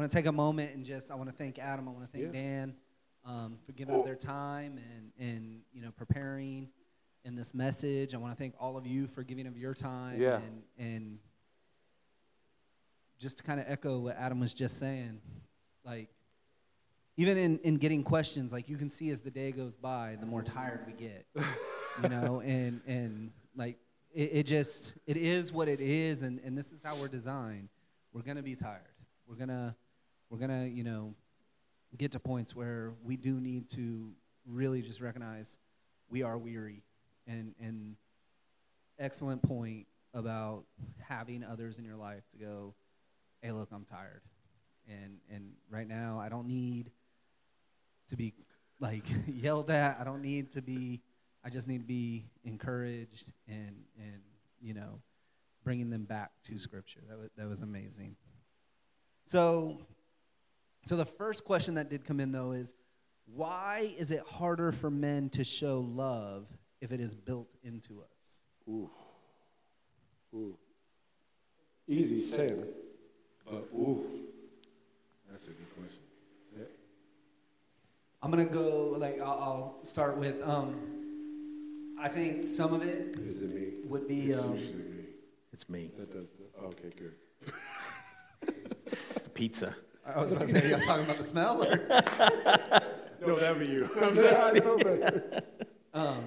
want to take a moment and just I want to thank Adam. I want to thank Yeah. Dan um, for giving up their time and and you know preparing in this message. I want to thank all of you for giving of your time. Yeah. And and just to kind of echo what Adam was just saying, like even in, in getting questions, like you can see as the day goes by, the more tired we get. you know, and and like it, it just it is what it is and, and this is how we're designed. We're gonna be tired. We're gonna we're gonna, you know, get to points where we do need to really just recognize we are weary and and excellent point about having others in your life to go, hey look, I'm tired. And and right now I don't need to be like yelled at. I don't need to be I just need to be encouraged and and you know bringing them back to scripture. That was that was amazing. So so the first question that did come in though is why is it harder for men to show love if it is built into us? Ooh. Ooh. Easy saying, but ooh. That's a good question. Yeah. I'm gonna go like I'll, I'll start with um, I think some of it Is it me? would be It's um, usually me. It's me. That does the, okay, good. The pizza. I was about to say, I'm talking about the smell. Or, No, that'd be you. I'm saying, I know, but um,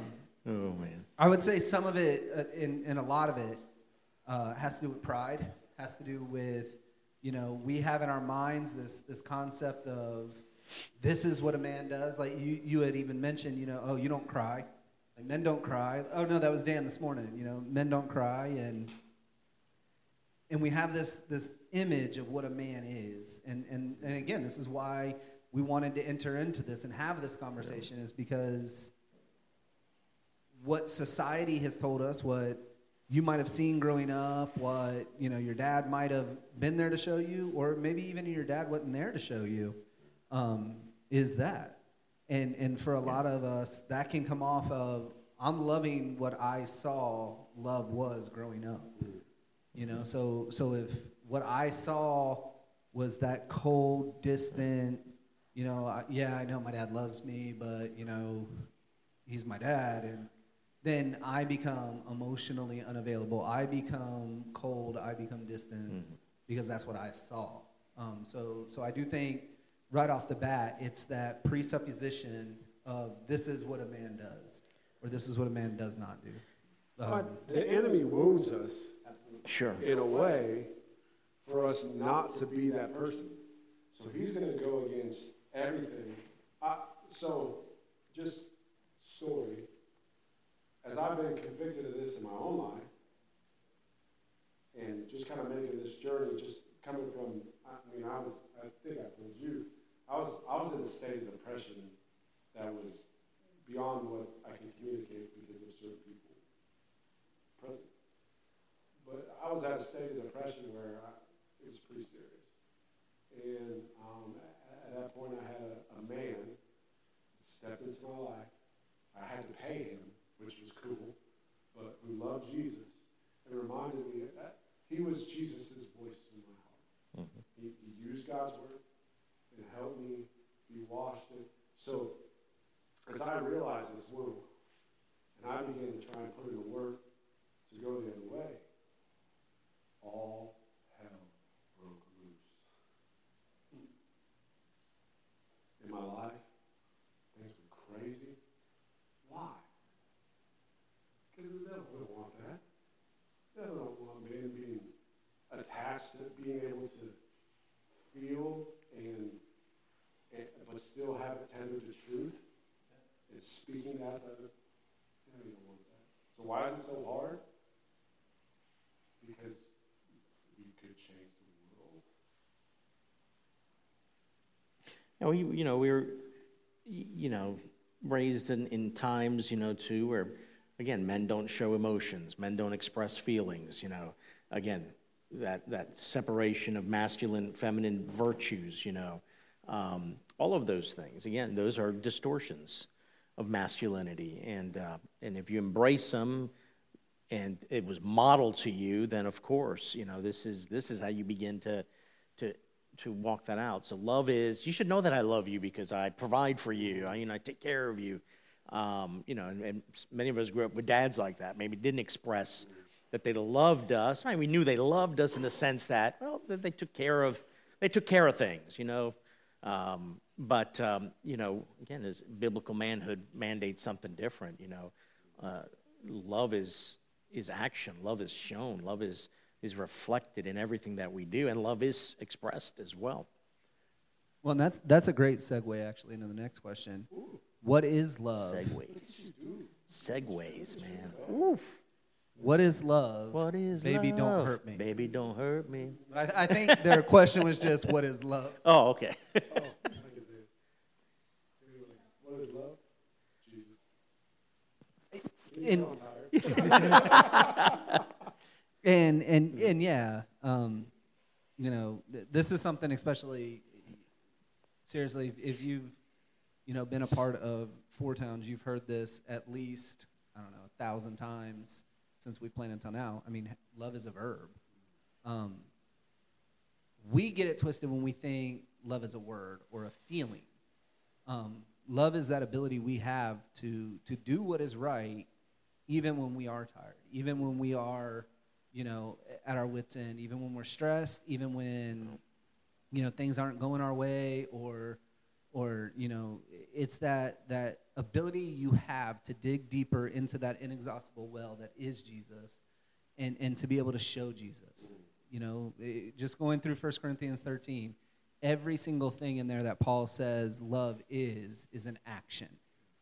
Oh man. I would say some of it, uh, in, in a lot of it, uh, has to do with pride. Has to do with, you know, we have in our minds this this concept of this is what a man does. Like you, you had even mentioned, you know, oh, you don't cry. Like men don't cry. Oh no, that was Dan this morning. You know, men don't cry, and and we have this this image of what a man is. And and and again, this is why we wanted to enter into this and have this conversation is because what society has told us, what you might have seen growing up, what you know your dad might have been there to show you, or maybe even your dad wasn't there to show you, um, is that. And and for a lot of us, that can come off of I'm loving what I saw love was growing up. You know, so so if what I saw was that cold, distant, you know, I, yeah, I know my dad loves me, but you know, he's my dad, and then I become emotionally unavailable. I become cold. I become distant because that's what I saw. Um, so, so I do think right off the bat, it's that presupposition of this is what a man does, or this is what a man does not do. Um, but the enemy wounds us Sure. in a way for us not to be that person. So he's going to go against everything. I, so, just story. As I've been convicted of this in my own life, and just kind of making this journey, just coming from, I mean, I was, I think I told you, I was, I was in a state of depression that was beyond what I can communicate because of certain people present. But I was at a state of depression where I, pretty serious. And um, at, at that point, I had a, a man stepped into my life. I had to pay him, which was cool, but who loved Jesus and reminded me that he was Jesus' voice in my heart. He, he used God's word and helped me be washed. And so, as I realized this wound, and I began to try and put in the work to go the other way, all hell broke loose. In my life, things were crazy. Why? Because the devil don't want that. The devil don't want men being attached to being able to feel and, and but still have it tethered to truth and speaking want that. So why is it so hard? Because we could change the world. You know, we, you know, we were, you know, raised in, in times, you know, too, where, again, men don't show emotions, men don't express feelings, you know. Again, that, that separation of masculine, feminine virtues, you know. Um, all of those things, again, those are distortions of masculinity. And, uh, and if you embrace them and it was modeled to you, then of course, you know, this is, this is how you begin to, to to walk that out. So love is you should know that I love you because I provide for you. I, you know, I take care of you. Um, you know, and, and, many of us grew up with dads like that. Maybe didn't express that they loved us. I mean, we knew they loved us in the sense that well, they took care of they took care of things. You know, um, but um, you know, again, as biblical manhood mandates something different. You know, uh, love is is action. Love is shown. Love is is reflected in everything that we do, and love is expressed as well. Well, that's that's a great segue actually into the next question. What is love? Segways, segways, man. Oof. What is love? What is Baby, love? don't hurt me. Baby, don't hurt me. I, I think their question was just, what is love? Oh, okay. Oh, look at this. What is love? Jesus. In- and and and yeah, um, you know, th- this is something especially seriously. If, if you've you know been a part of Four Towns, you've heard this at least I don't know a thousand times since we played until now. I mean, love is a verb. Um, we get it twisted when we think love is a word or a feeling. Um, love is that ability we have to to do what is right, even when we are tired, even when we are, you know, at our wits' end, even when we're stressed, even when, you know, things aren't going our way, or, or you know, it's that that ability you have to dig deeper into that inexhaustible well that is Jesus, and and to be able to show Jesus. You know, it- just going through 1 Corinthians 13, every single thing in there that Paul says love is, is an action.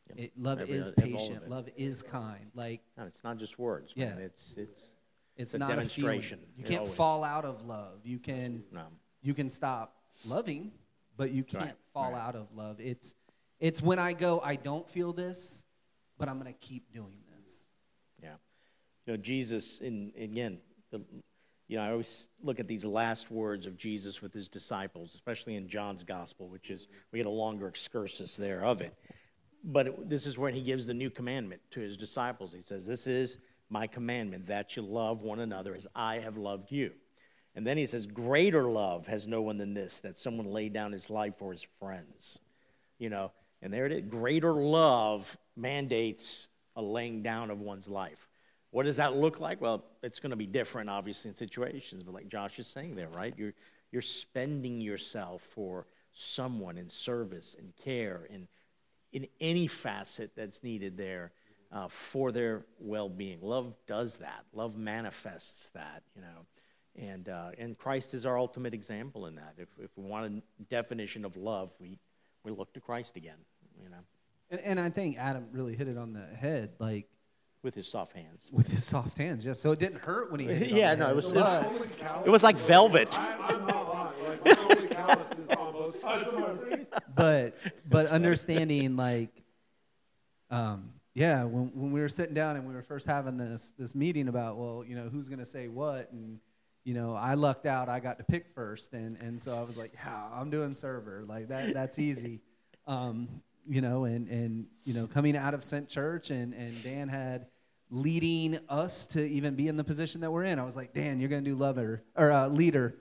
Yep. It, love Every- is every- all of patient. Love is kind. Like, No, it's not just words. Yeah. Man. It's it's it's a not demonstration. A feeling. You can't always- fall out of love. You can, no. you can stop loving, but you can't Right, fall right. out of love. It's, it's when I go, I don't feel this, but I'm going to keep doing this. Yeah. You know, Jesus, in, again, the, you know, I always look at these last words of Jesus with his disciples, especially in John's gospel, which is, we get a longer excursus there of it. But it- this is when he gives the new commandment to his disciples. He says, This is my commandment, that you love one another as I have loved you. And then he says, Greater love has no one than this, that someone lay down his life for his friends. You know, and there it is. Greater love mandates a laying down of one's life. What does that look like? Well, it's going to be different, obviously, in situations. But like Josh is saying there, right? You're you're spending yourself for someone in service and care and in any facet that's needed there uh, for their well-being. Love does that. Love manifests that. You know. And, uh, and Christ is our ultimate example in that. If, if we want a definition of love, we, we look to Christ again, you know, And, and I think Adam really hit it on the head, like with his soft hands. with his soft hands. Yes, so it didn't hurt when he hit it. Yeah, the no, head, it was- it was- It was like velvet. I, I'm not lying. Like, my only calluses on both sides of my brain. but but understanding like um yeah when, when we were sitting down and we were first having this this meeting about well you know who's going to say what and you know i lucked out i got to pick first and and so i was like yeah i'm doing server like that that's easy um you know and and you know coming out of Sent church and and dan had leading us to even be in the position that we're in i was like dan you're going to do lover or uh, leader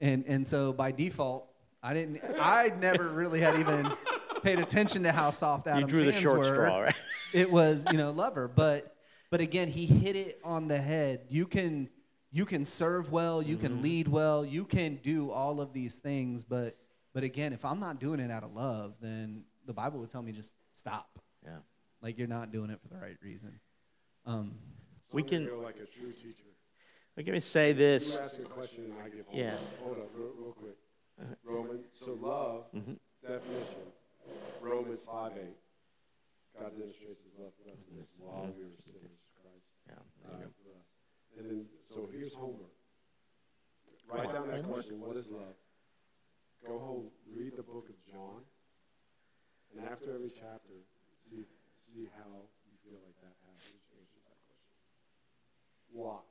and and so by default I didn't. I never really had even paid attention to how soft Adam's You drew the hands short were. straw, right? It was, you know, lover, but but again, he hit it on the head. You can you can serve well, you Mm-hmm. can lead well, you can do all of these things, but but again, if I'm not doing it out of love, then the Bible would tell me just stop. Yeah. Like you're not doing it for the right reason. Um, We can- feel like a true teacher. Let me say this. You ask a question and I give. Hold Yeah. Up, hold up, real, real quick. Roman. So love Mhm. definition. Romans five eight. God demonstrates His love for us in this while we were sinners. Christ Yeah, there And then, so here's homework. Write down that question. What is love? Go home, read the book of John, and after every chapter, see see how you feel like that passage answers that question. Watch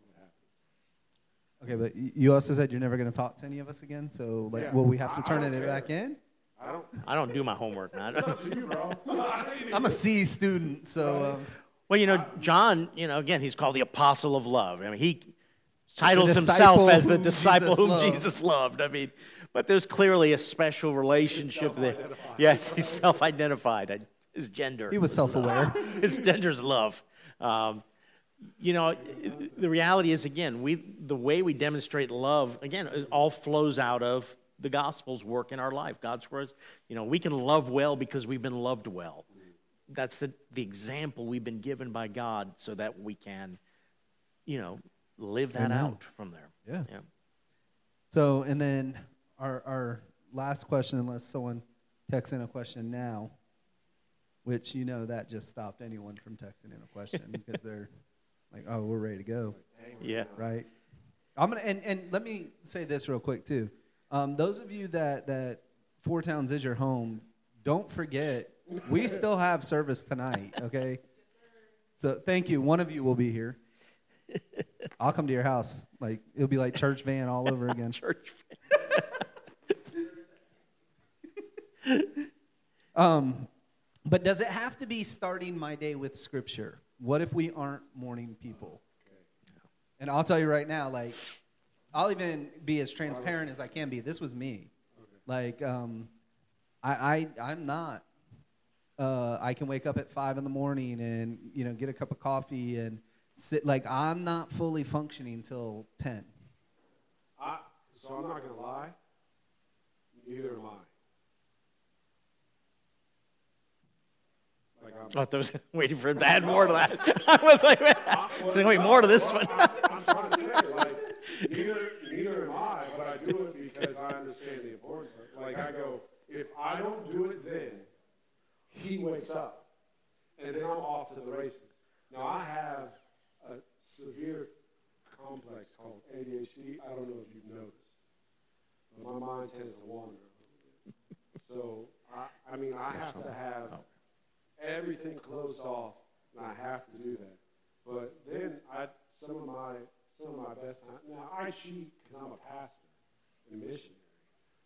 what happens. okay, but you also said you're never going to talk to any of us again. So like, Yeah. will we have to I- I turn don't it care. back in? I don't. I don't do my homework, man. It's up to you, bro. I'm a C student, so. Um, Well, you know, John, you know, again, he's called the apostle of love. I mean, he titles himself as the whom disciple Jesus whom. Jesus loved. I mean, but there's clearly a special relationship there. Yes, he's self-identified. His gender. He was self-aware. his gender's love. Um, you know, the reality is again, we the way we demonstrate love again it all flows out of the gospel's work in our life. God's words. You know, we can love well because we've been loved well. That's the the example we've been given by God, so that we can, you know, live that Amen. out from there. Yeah. Yeah. So, and then our, our last question, unless someone texts in a question now, which you know that just stopped anyone from texting in a question because they're like, oh, we're ready to go, Yeah. right? I'm gonna and, and let me say this real quick too. Um, those of you that that Four Towns is your home, don't forget we still have service tonight. Okay, so thank you. One of you will be here. I'll come to your house. Like it'll be like church van all over again. Church. Van. um, but does it have to be starting my day with scripture? What if we aren't morning people? And I'll tell you right now, like, I'll even be as transparent as I can be. This was me. Like, um, I, I, I'm not. Uh, I can wake up at five in the morning and you know get a cup of coffee and sit. Like, I'm not fully functioning until ten. I, so I'm not gonna lie. Neither am I. Like I'm, I was waiting for him to add more to that. I was like, I- "There's wait more to this one. I'm, I'm trying to say, like, neither, neither am I, but I do it because I understand the importance of it. Like, I go, if I don't do it then, he wakes up, and then I'm off to the races. Now, I have a severe complex called ADHD. I don't know if you've noticed, but my mind tends to wander a little bit. So, I, I mean, I have to have everything closed off, and I have to do that. But then I some of my some of my best time. Now I cheat because I'm a pastor and a missionary,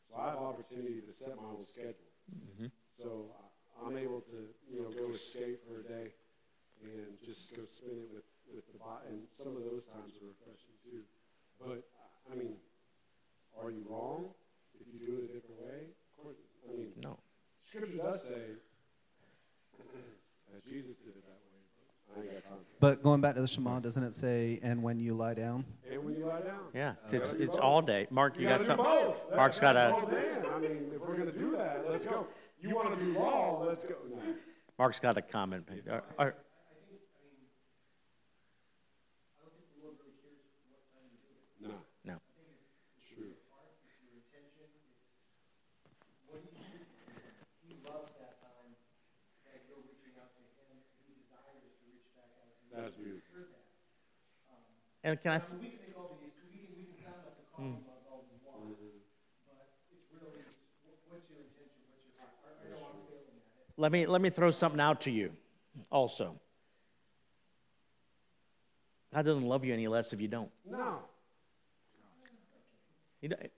so I have opportunity to set my own schedule. Mm-hmm. So I, I'm able to you know go escape for a day and just go spend it with with the Bible. And some of those times are refreshing too. But I mean, are you wrong if you do it a different way? Of course. I mean, No. Scripture does say that Jesus did it that way, but I ain't got time But going back to the Shema, doesn't it say, "And when you lie down"? And when you lie down, Yeah, You it's gotta do it's both. all day. Mark, you, you, got something? both. That- Mark's got that's a all Dan. I mean, if we're gonna do that, let's go. You want to do law? Let's go. No. Mark's got a comment. Are- are- No. no. True. That's beautiful. And can I? Let me let me throw something out to you, also. God doesn't love you any less if you don't. No.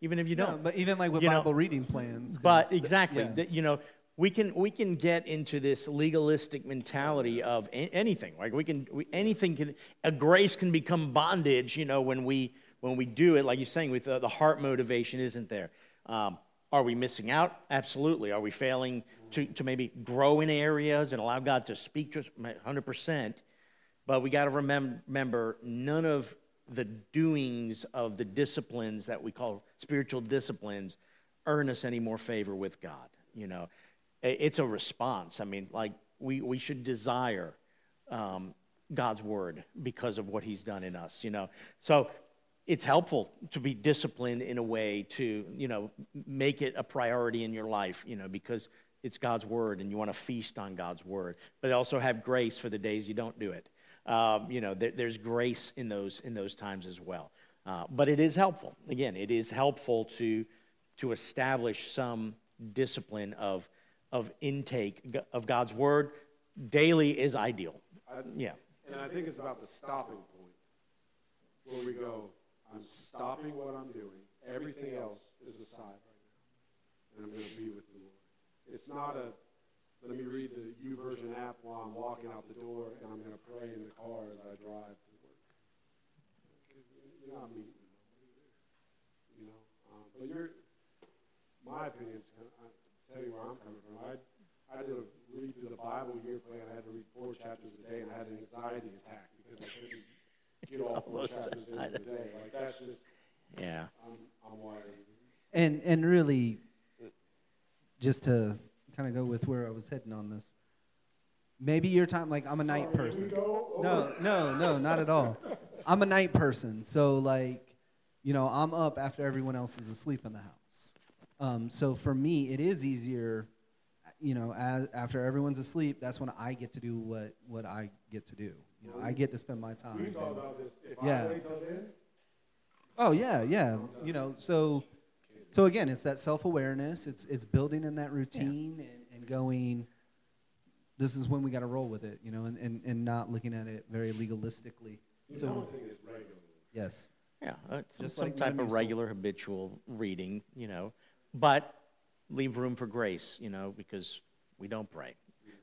Even if you don't. but even like with You know, Bible reading plans. But th- exactly, yeah. that, you know, we can we can get into this legalistic mentality of a- anything. Like we can we, anything can a grace can become bondage. You know, when we when we do it, like you're saying, with the, the heart motivation isn't there. Um, are we missing out? Absolutely. Are we failing to, to maybe grow in areas and allow God to speak to us 100%? But we got to remember none of the doings of the disciplines that we call spiritual disciplines earn us any more favor with God. You know, it's a response. I mean, like we, we should desire um, God's word because of what He's done in us. You know, so it's helpful to be disciplined in a way to you know make it a priority in your life. You know, because it's God's word and you want to feast on God's word, but also have grace for the days you don't do it. Um, you know, there, there's grace in those in those times as well. Uh, but it is helpful. Again, it is helpful to to establish some discipline of of intake of God's word daily is ideal. Yeah, And I think it's about the stopping point where we go, I'm stopping what I'm doing. Everything else is aside right now. And I'm going to be with the Lord. It's not a, let me read the YouVersion app while I'm walking out the door and I'm going to pray in the car as I drive to work. You're not meeting nobody. You know? Um, but you're, my opinion, is, kind of, I tell you where I'm coming from. I, I did a read through the Bible year plan. I had to read four chapters a day, and I had an anxiety attack because I couldn't get all four chapters in a day. Like that's just, Yeah. I'm, I'm wired. And and really, just to kind of go with where I was heading on this. Maybe your time, like I'm a night Sorry, person. No, no, no, not at all. I'm a night person, so like, you know, I'm up after everyone else is asleep in the house. Um, so for me, it is easier, you know, as, after everyone's asleep. That's when I get to do what what I get to do. You know, I get to spend my time. We thought about this. If Yeah. I wait till then, Oh yeah, yeah. You know, so so again, it's that self awareness. It's it's building in that routine and, and going. This is when we got to roll with it, you know, and, and, and not looking at it very legalistically. you So don't regular. yes, Yeah, uh, some, Just some like type of Metamucil. regular habitual reading, you know, but leave room for grace, you know, because we don't pray.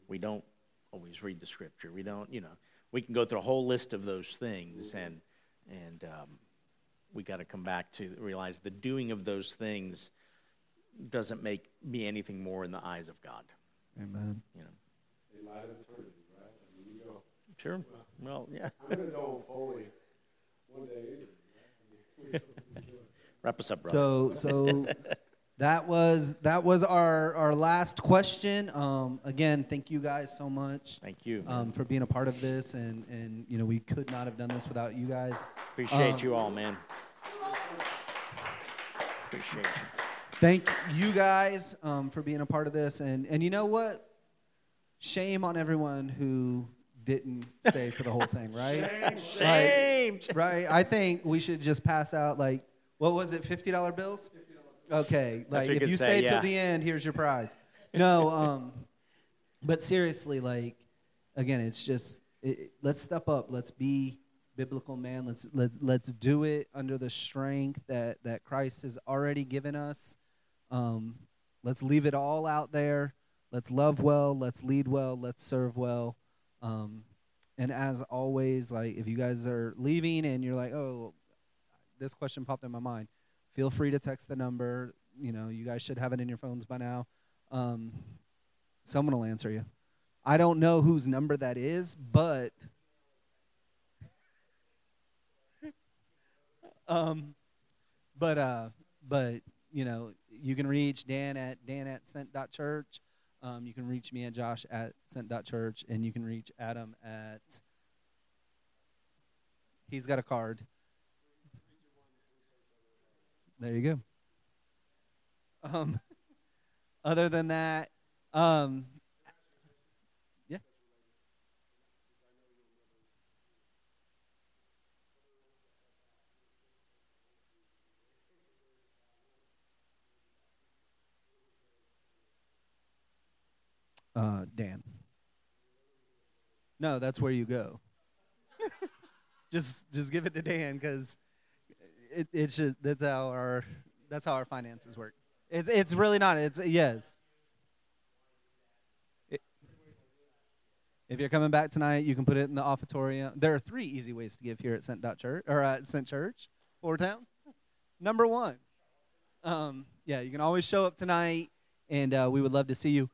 We don't always read the scripture. We don't, you know, we can go through a whole list of those things, and and um, we got to come back to realize the doing of those things doesn't make me anything more in the eyes of God. amen. You know, They light of eternity, right? I mean, you go. sure. Well, yeah. I'm gonna go fully one day. anyway, right? I mean, Wrap us up, brother. So so that was that was our our last question. Um, again, thank you guys so much Thank you. um, for being a part of this, and and you know we could not have done this without you guys. Appreciate um, you all, man. Appreciate you. Thank you guys um, for being a part of this, and and you know what? Shame on everyone who didn't stay for the whole thing, right? Shame. right. I think we should just pass out like what was it, fifty dollar bills? Okay, like if you stay yeah. till the end, here's your prize. No, um, but seriously, like again, it's just it, it- let's step up. Let's be biblical, man. Let's let let's do it under the strength that that Christ has already given us. Um, let's leave it all out there. Let's love well. Let's lead well. Let's serve well. Um, and as always, like if you guys are leaving and you're like, oh, this question popped in my mind, feel free to text the number. You know, you guys should have it in your phones by now. Um, someone will answer you. I don't know whose number that is, but um, but uh, but you know, you can reach Dan at Dan at Sent.church. Um, you can reach me at Josh at Sent.church, and you can reach Adam at. He's got a card. There you go. Um, other than that, um, yeah. Uh, Dan. No, that's where you go. just, just give it to Dan because it, it should. That's how our, that's how our finances work. It's, it's really not. It's yes. If you're coming back tonight, you can put it in the offertorium. There are three easy ways to give here at Sent Church or at Sent Church, Four Towns. Number one, um, yeah, you can always show up tonight, and uh, we would love to see you.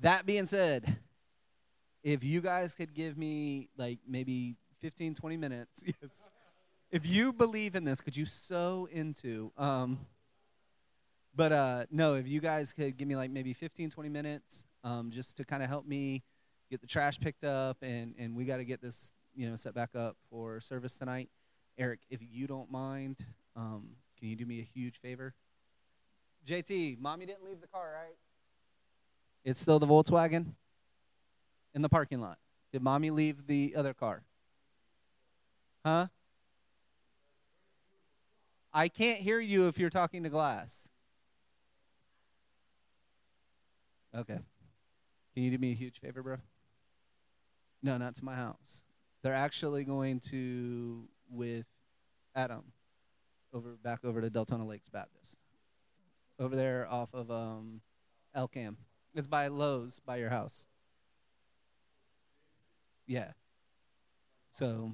That being said, if you guys could give me like maybe 15, 20 minutes, yes. If you believe in this, could you sow into? Um, but uh, no, if you guys could give me like maybe 15, 20 minutes um, just to kind of help me get the trash picked up, and, and we got to get this you know set back up for service tonight. Eric, if you don't mind, um, can you do me a huge favor? JT, mommy didn't leave the car, right? It's still the Volkswagen in the parking lot. Did mommy leave the other car? Huh? I can't hear you if you're talking to glass. Okay. Can you do me a huge favor, bro? No, not to my house. They're actually going to with Adam over back over to Deltona Lakes Baptist. Over there off of um Elcam. It's by Lowe's by your house. Yeah. So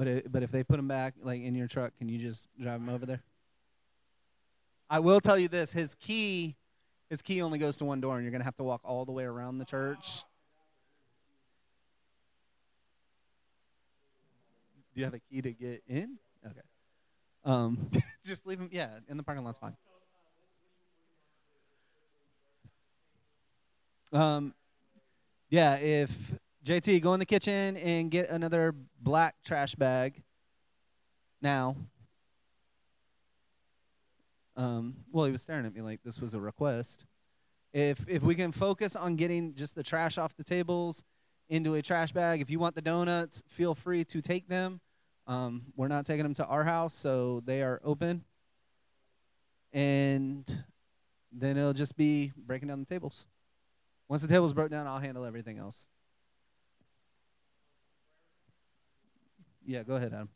but it, but if they put them back like in your truck, can you just drive them over there? I will tell you this: his key, his key only goes to one door, and you're gonna have to walk all the way around the church. Do you have a key to get in? Okay. Um, just leave him. Yeah, in the parking lot's fine. Um, yeah, if JT go in the kitchen and get another black trash bag. Now. Um, well, he was staring at me like this was a request. If if we can focus on getting just the trash off the tables into a trash bag, if you want the donuts, feel free to take them. Um, we're not taking them to our house, so they are open. And then it'll just be breaking down the tables. Once the table's broke down, I'll handle everything else. Yeah, go ahead, Adam.